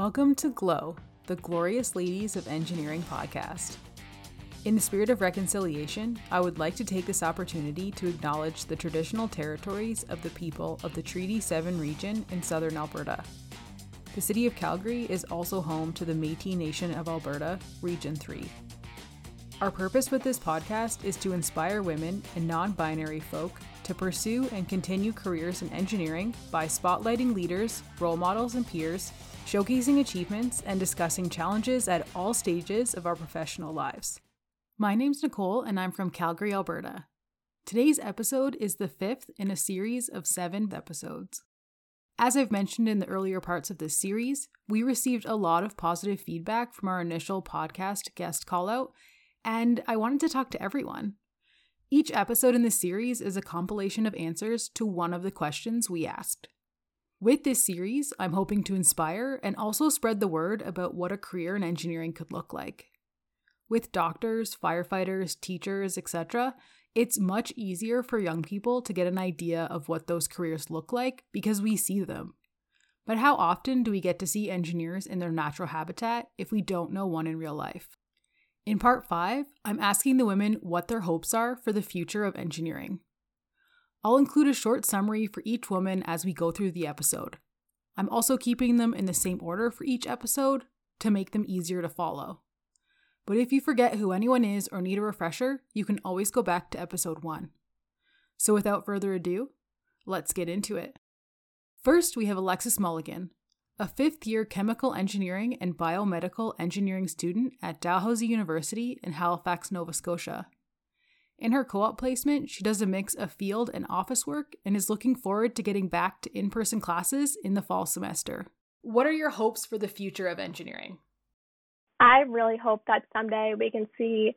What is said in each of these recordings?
Welcome to GLOE, the Glorious Ladies of Engineering podcast. In the spirit of reconciliation, I would like to take this opportunity to acknowledge the traditional territories of the people of the Treaty 7 region in southern Alberta. The city of Calgary is also home to the Metis Nation of Alberta, Region 3. Our purpose with this podcast is to inspire women and non binary folk to pursue and continue careers in engineering by spotlighting leaders, role models, and peers, showcasing achievements, and discussing challenges at all stages of our professional lives. My name's Nicole, and I'm from Calgary, Alberta. Today's episode is the fifth in a series of seven episodes. As I've mentioned in the earlier parts of this series, we received a lot of positive feedback from our initial podcast guest callout and I wanted to talk to everyone. Each episode in this series is a compilation of answers to one of the questions we asked. With this series, I'm hoping to inspire and also spread the word about what a career in engineering could look like. With doctors, firefighters, teachers, etc., it's much easier for young people to get an idea of what those careers look like because we see them. But how often do we get to see engineers in their natural habitat if we don't know one in real life? In part 5, I'm asking the women what their hopes are for the future of engineering. I'll include a short summary for each woman as we go through the episode. I'm also keeping them in the same order for each episode to make them easier to follow. But if you forget who anyone is or need a refresher, you can always go back to episode 1. So without further ado, let's get into it. First, we have Alexis Mulligan, a fifth year chemical engineering and biomedical engineering student at Dalhousie University in Halifax, Nova Scotia. In her co op placement, she does a mix of field and office work and is looking forward to getting back to in person classes in the fall semester. What are your hopes for the future of engineering? I really hope that someday we can see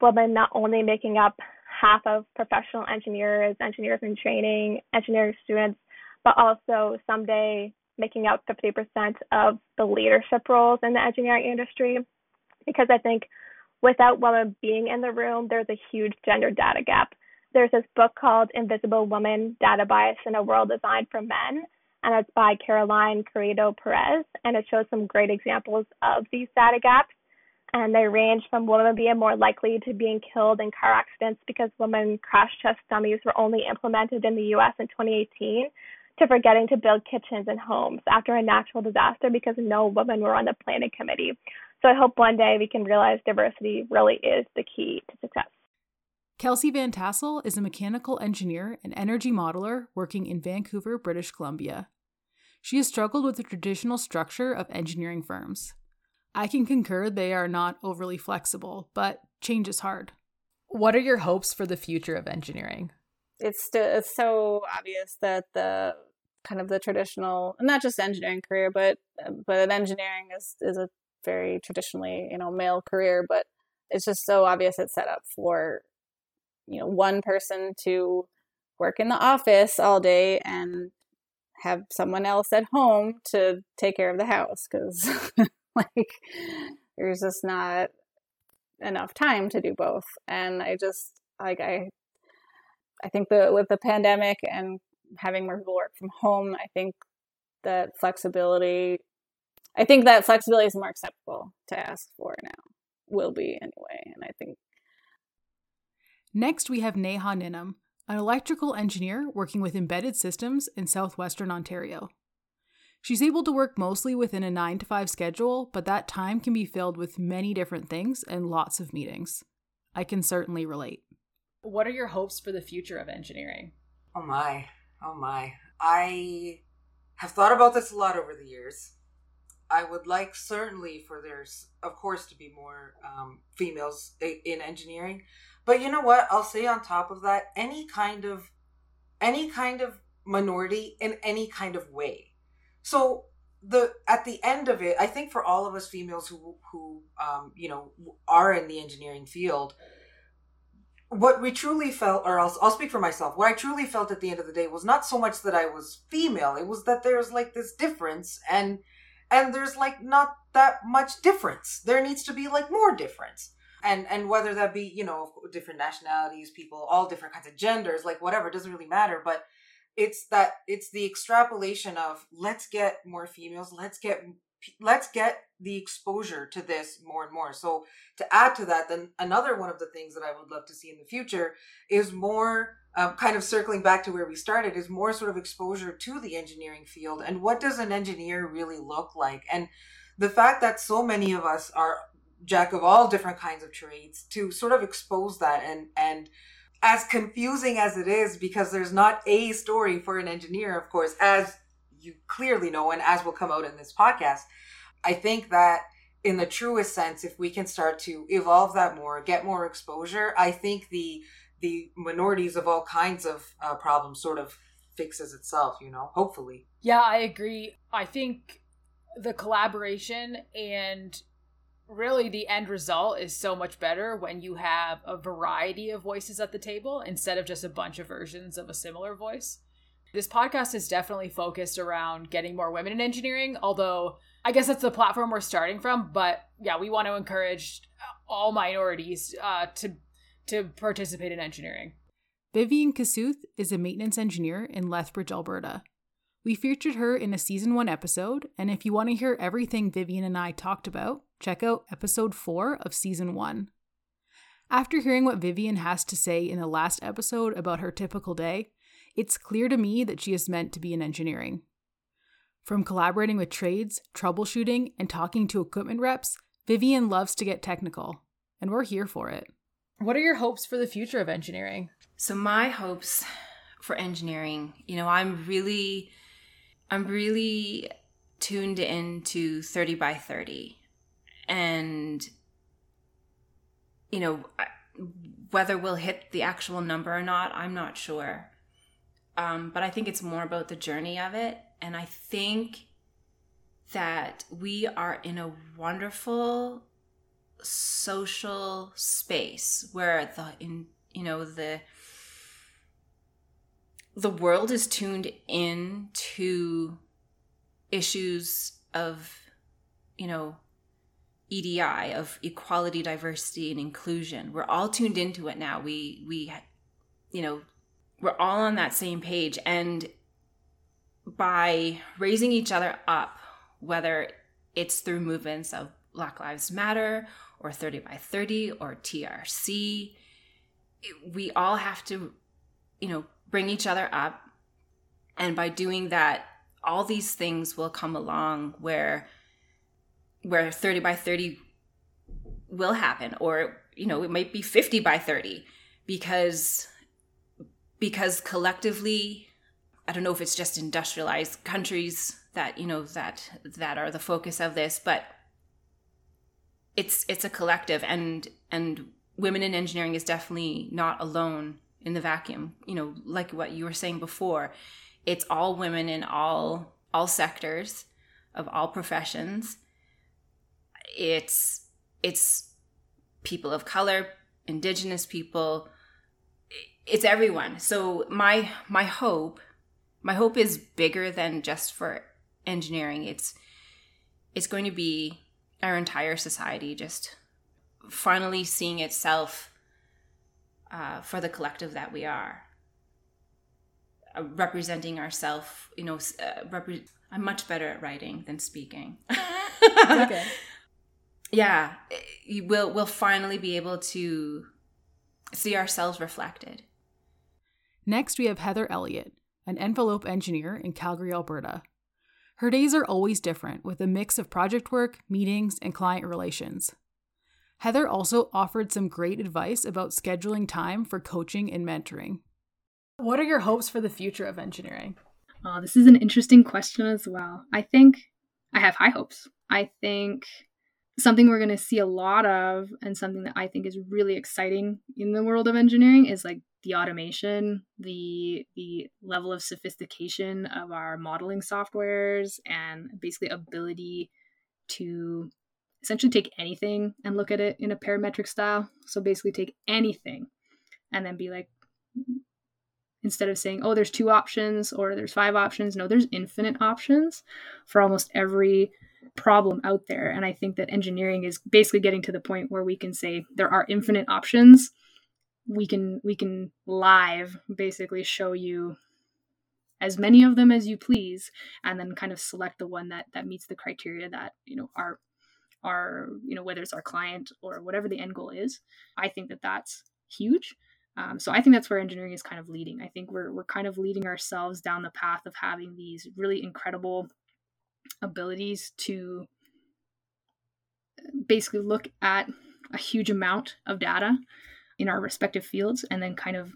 women not only making up half of professional engineers, engineers in training, engineering students, but also someday making up 50% of the leadership roles in the engineering industry because I think without women being in the room, there's a huge gender data gap. There's this book called Invisible Woman Data Bias in a World Designed for Men, and it's by Caroline Criado Perez, and it shows some great examples of these data gaps. And they range from women being more likely to being killed in car accidents because women crash test dummies were only implemented in the US in 2018 to forgetting to build kitchens and homes after a natural disaster because no women were on the planning committee. So I hope one day we can realize diversity really is the key to success. Kelsey Van Tassel is a mechanical engineer and energy modeler working in Vancouver, British Columbia. She has struggled with the traditional structure of engineering firms. I can concur they are not overly flexible, but change is hard. What are your hopes for the future of engineering? it's still it's so obvious that the kind of the traditional not just engineering career but but an engineering is is a very traditionally you know male career but it's just so obvious it's set up for you know one person to work in the office all day and have someone else at home to take care of the house because like there's just not enough time to do both. And i just like i I think the with the pandemic and having more people work from home, I think that flexibility I think that flexibility is more acceptable to ask for now. Will be anyway. And I think Next we have Neha Ninam, an electrical engineer working with embedded systems in southwestern Ontario. She's able to work mostly within a 9 to 5 schedule, but that time can be filled with many different things and lots of meetings. I can certainly relate. What are your hopes for the future of engineering? Oh my. Oh my. I have thought about this a lot over the years. I would like certainly for there's of course to be more um, females in engineering, but you know what? I'll say on top of that, any kind of any kind of minority in any kind of way. So the at the end of it, I think for all of us females who who um, you know are in the engineering field, what we truly felt, or I'll, I'll speak for myself, what I truly felt at the end of the day was not so much that I was female, it was that there's like this difference and and there's like not that much difference. There needs to be like more difference. And and whether that be, you know, different nationalities, people, all different kinds of genders, like whatever, doesn't really matter. But it's that it's the extrapolation of let's get more females let's get let's get the exposure to this more and more so to add to that then another one of the things that i would love to see in the future is more um, kind of circling back to where we started is more sort of exposure to the engineering field and what does an engineer really look like? And the fact that so many of us are jack of all different kinds of trades to sort of expose that and and as confusing as it is because there's not a story for an engineer, of course, as you clearly know, and as will come out in this podcast, I think that in the truest sense, if we can start to evolve that more, get more exposure, I think the the minorities of all kinds of uh, problems sort of fixes itself. You know, hopefully. Yeah, I agree. I think the collaboration and really the end result is so much better when you have a variety of voices at the table instead of just a bunch of versions of a similar voice. This podcast is definitely focused around getting more women in engineering, although I guess that's the platform we're starting from. But yeah, we want to encourage all minorities uh, to to participate in engineering. Vivian Kasuth is a maintenance engineer in Lethbridge, Alberta. We featured her in a season one episode, and if you want to hear everything Vivian and I talked about, check out episode 4 of season 1. After hearing what Vivian has to say in the last episode about her typical day, it's clear to me that she is meant to be in engineering. From collaborating with trades, troubleshooting, and talking to equipment reps, Vivian loves to get technical, and we're here for it. What are your hopes for the future of engineering? So my hopes for engineering, you know, I'm really I'm really tuned into 30 by 30 and you know whether we'll hit the actual number or not i'm not sure. Um, but i think it's more about the journey of it. And i think that we are in a wonderful social space where the in you know the the world is tuned in to issues of you know EDI of equality, diversity, and inclusion. We're all tuned into it now. We we you know we're all on that same page, and by raising each other up, whether it's through movements of Black Lives Matter or 30 by 30 or TRC, we all have to you know bring each other up, and by doing that, all these things will come along where where 30 by 30 will happen or you know it might be 50 by 30 because because collectively i don't know if it's just industrialized countries that you know that that are the focus of this but it's it's a collective and and women in engineering is definitely not alone in the vacuum you know like what you were saying before it's all women in all all sectors of all professions it's it's people of color, indigenous people, it's everyone. So my my hope, my hope is bigger than just for engineering. It's it's going to be our entire society just finally seeing itself uh, for the collective that we are uh, representing ourselves you know uh, repre- i'm much better at writing than speaking okay yeah, we'll we'll finally be able to see ourselves reflected. Next, we have Heather Elliott, an envelope engineer in Calgary, Alberta. Her days are always different, with a mix of project work, meetings, and client relations. Heather also offered some great advice about scheduling time for coaching and mentoring. What are your hopes for the future of engineering? Oh, this is an interesting question as well. I think I have high hopes. I think something we're going to see a lot of and something that i think is really exciting in the world of engineering is like the automation the the level of sophistication of our modeling softwares and basically ability to essentially take anything and look at it in a parametric style so basically take anything and then be like instead of saying oh there's two options or there's five options no there's infinite options for almost every problem out there. And I think that engineering is basically getting to the point where we can say there are infinite options. We can we can live basically show you as many of them as you please and then kind of select the one that that meets the criteria that you know our our you know whether it's our client or whatever the end goal is. I think that that's huge. Um, so i think that's where engineering is kind of leading. I think we're, we're kind of leading ourselves down the path of having these really incredible abilities to basically look at a huge amount of data in our respective fields and then kind of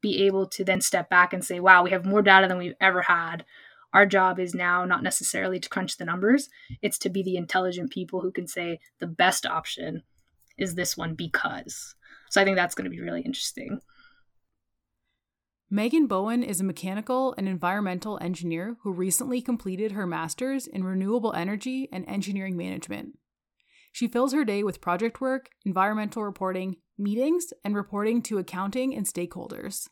be able to then step back and say, wow, we have more data than we've ever had. Our job is now not necessarily to crunch the numbers, it's to be the intelligent people who can say the best option is this one because. So I think that's going to be really interesting. Megan Bowen is a mechanical and environmental engineer who recently completed her master's in renewable energy and engineering management. She fills her day with project work, environmental reporting, meetings, and reporting to accounting and stakeholders.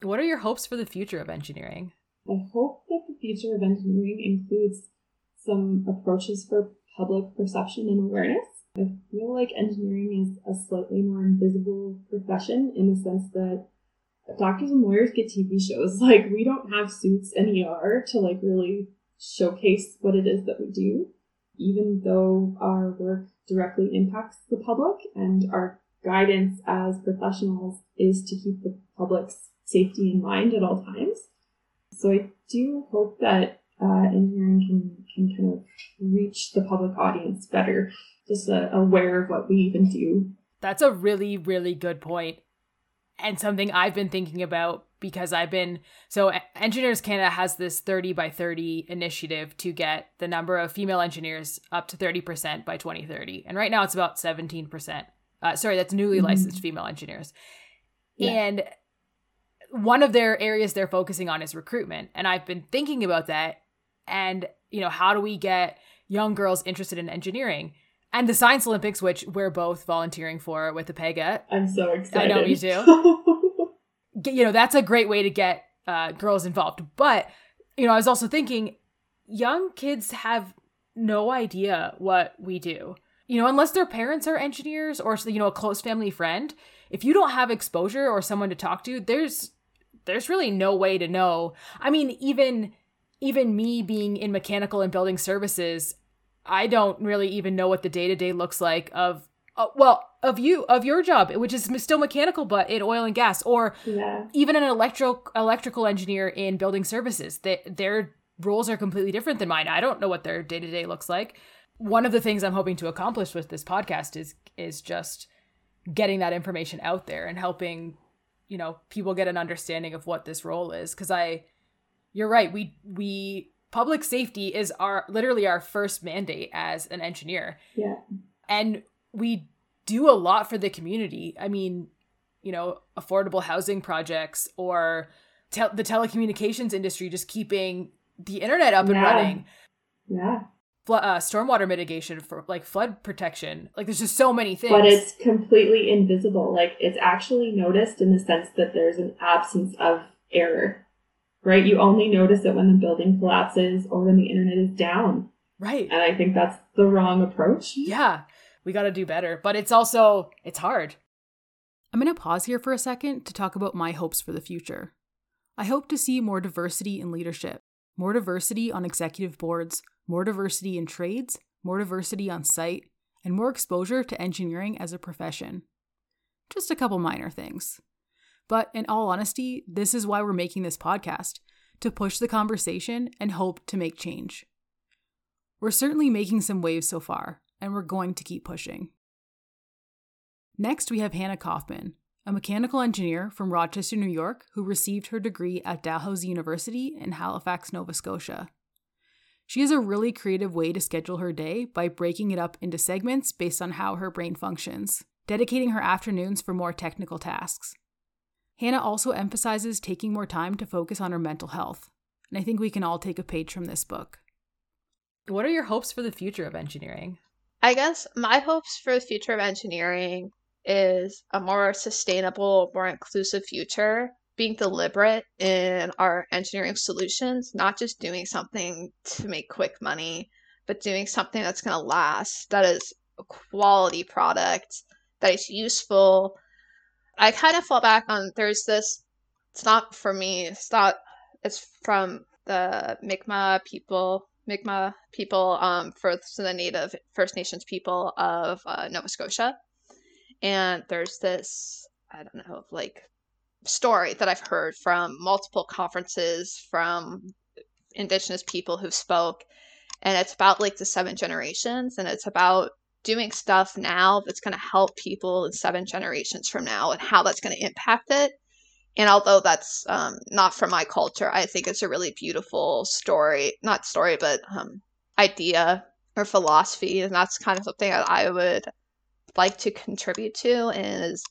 What are your hopes for the future of engineering? I hope that the future of engineering includes some approaches for public perception and awareness. I feel like engineering is a slightly more invisible profession in the sense that doctors and lawyers get TV shows. Like we don't have suits and ER to like really showcase what it is that we do even though our work directly impacts the public and our guidance as professionals is to keep the public's safety in mind at all times. So I do hope that uh, engineering can, can kind of reach the public audience better, just uh, aware of what we even do. That's a really, really good point and something I've been thinking about because I've been so Engineers Canada has this 30 by 30 initiative to get the number of female engineers up to 30% by 2030. And right now it's about 17%. Uh, sorry, that's newly mm-hmm. licensed female engineers. Yeah. And one of their areas they're focusing on is recruitment. And I've been thinking about that and, you know, how do we get young girls interested in engineering? and the Science Olympics, which we're both volunteering for with the PEGA. I'm so excited. I know you do. you know, that's a great way to get uh, girls involved. But, you know, I was also thinking young kids have no idea what we do. You know, unless their parents are engineers or, you know, a close family friend, if you don't have exposure or someone to talk to, there's there's really no way to know. I mean, even even me being in mechanical and building services, I don't really even know what the day to day looks like of uh, well of you of your job which is still mechanical but in oil and gas or yeah. even an electro electrical engineer in building services they, their roles are completely different than mine i don't know what their day to day looks like one of the things i'm hoping to accomplish with this podcast is is just getting that information out there and helping you know people get an understanding of what this role is because i you're right we we public safety is our literally our first mandate as an engineer. Yeah. And we do a lot for the community. I mean, you know, affordable housing projects or te- the telecommunications industry just keeping the internet up and yeah. running. Yeah. uh, stormwater mitigation for like flood protection. Like there's just so many things. But it's completely invisible. Like it's actually noticed in the sense that there's an absence of error right? You only notice it when the building collapses or when the internet is down. Right. And I think that's the wrong approach. Yeah. We got to do better, but it's also it's hard. I'm going to pause here for a second to talk about my hopes for the future. I hope to see more diversity in leadership, more diversity on executive boards, more diversity in trades, more diversity on site, and more exposure to engineering as a profession. Just a couple minor things. But in all honesty, this is why we're making this podcast to push the conversation and hope to make change. We're certainly making some waves so far, and we're going to keep pushing. Next, we have Hannah Kaufman, a mechanical engineer from Rochester, New York, who received her degree at Dalhousie University in Halifax, Nova Scotia. She has a really creative way to schedule her day by breaking it up into segments based on how her brain functions, dedicating her afternoons for more technical tasks. Hannah also emphasizes taking more time to focus on her mental health, and I think we can all take a page from this book. What are your hopes for the future of engineering? I guess my hopes for the future of engineering is a more sustainable, more inclusive future, being deliberate in our engineering solutions, not just doing something to make quick money, but doing something that's going to last, that is a quality product, that is useful, I kind of fall back on there's this it's not for me. It's not. It's from the Mi'kmaq people, Mi'kmaq people, um, for the Native First Nations people of uh, Nova Scotia. And there's this, I don't know, like story that I've heard from multiple conferences from Indigenous people who spoke, and it's about like the seven generations, and it's about doing stuff now that's going to help people in seven generations from now and how that's going to impact it. And although that's um, not from my culture, I think it's a really beautiful story, not story, but um, idea or philosophy. And that's kind of something that I would like to contribute to is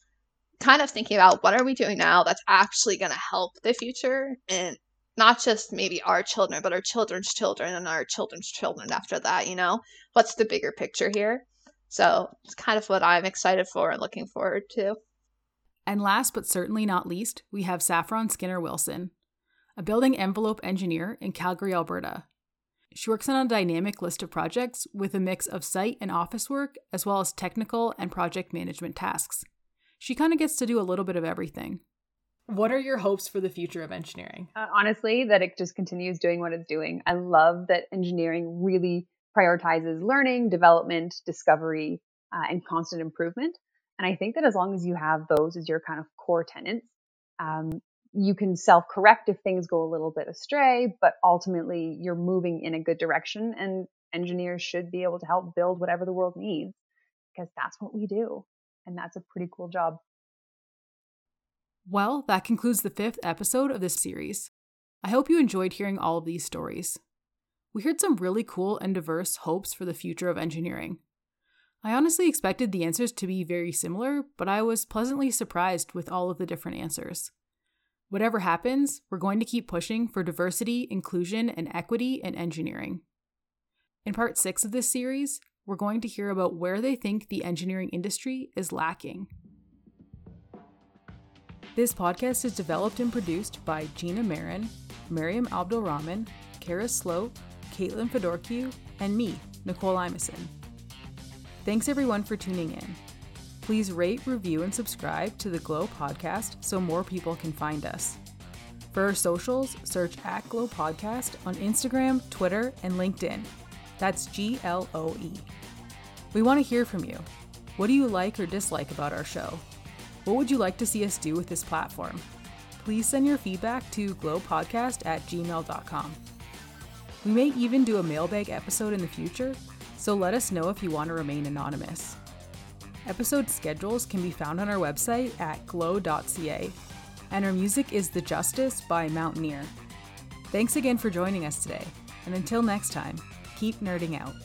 kind of thinking about what are we doing now that's actually going to help the future and not just maybe our children, but our children's children and our children's children after that, you know? What's the bigger picture here? So it's kind of what I'm excited for and looking forward to. And last but certainly not least, we have Saffron Skinner Wilson, a building envelope engineer in Calgary, Alberta. She works on a dynamic list of projects with a mix of site and office work, as well as technical and project management tasks. She kind of gets to do a little bit of everything. What are your hopes for the future of engineering? Uh, honestly, that it just continues doing what it's doing. I love that engineering really prioritizes learning, development, discovery, uh, and constant improvement. And I think that as long as you have those as your kind of core tenants, um, you can self correct if things go a little bit astray, but ultimately you're moving in a good direction. And engineers should be able to help build whatever the world needs because that's what we do. And that's a pretty cool job. Well, that concludes the fifth episode of this series. I hope you enjoyed hearing all of these stories. We heard some really cool and diverse hopes for the future of engineering. I honestly expected the answers to be very similar, but I was pleasantly surprised with all of the different answers. Whatever happens, we're going to keep pushing for diversity, inclusion, and equity in engineering. In part six of this series, we're going to hear about where they think the engineering industry is lacking. This podcast is developed and produced by Gina Marin, Miriam Abdulrahman, Kara Sloat, Caitlin Fedorkiu, and me, Nicole Imison. Thanks everyone for tuning in. Please rate, review, and subscribe to the GLOE podcast so more people can find us. For our socials, search at GLOE Podcast on Instagram, Twitter, and LinkedIn. That's G L O E. We want to hear from you. What do you like or dislike about our show? What would you like to see us do with this platform? Please send your feedback to gloepodcast at gmail.com. We may even do a mailbag episode in the future, so let us know if you want to remain anonymous. Episode schedules can be found on our website at gloe.ca, and our music is The Justice by Mountaineer. Thanks again for joining us today, and until next time, keep nerding out.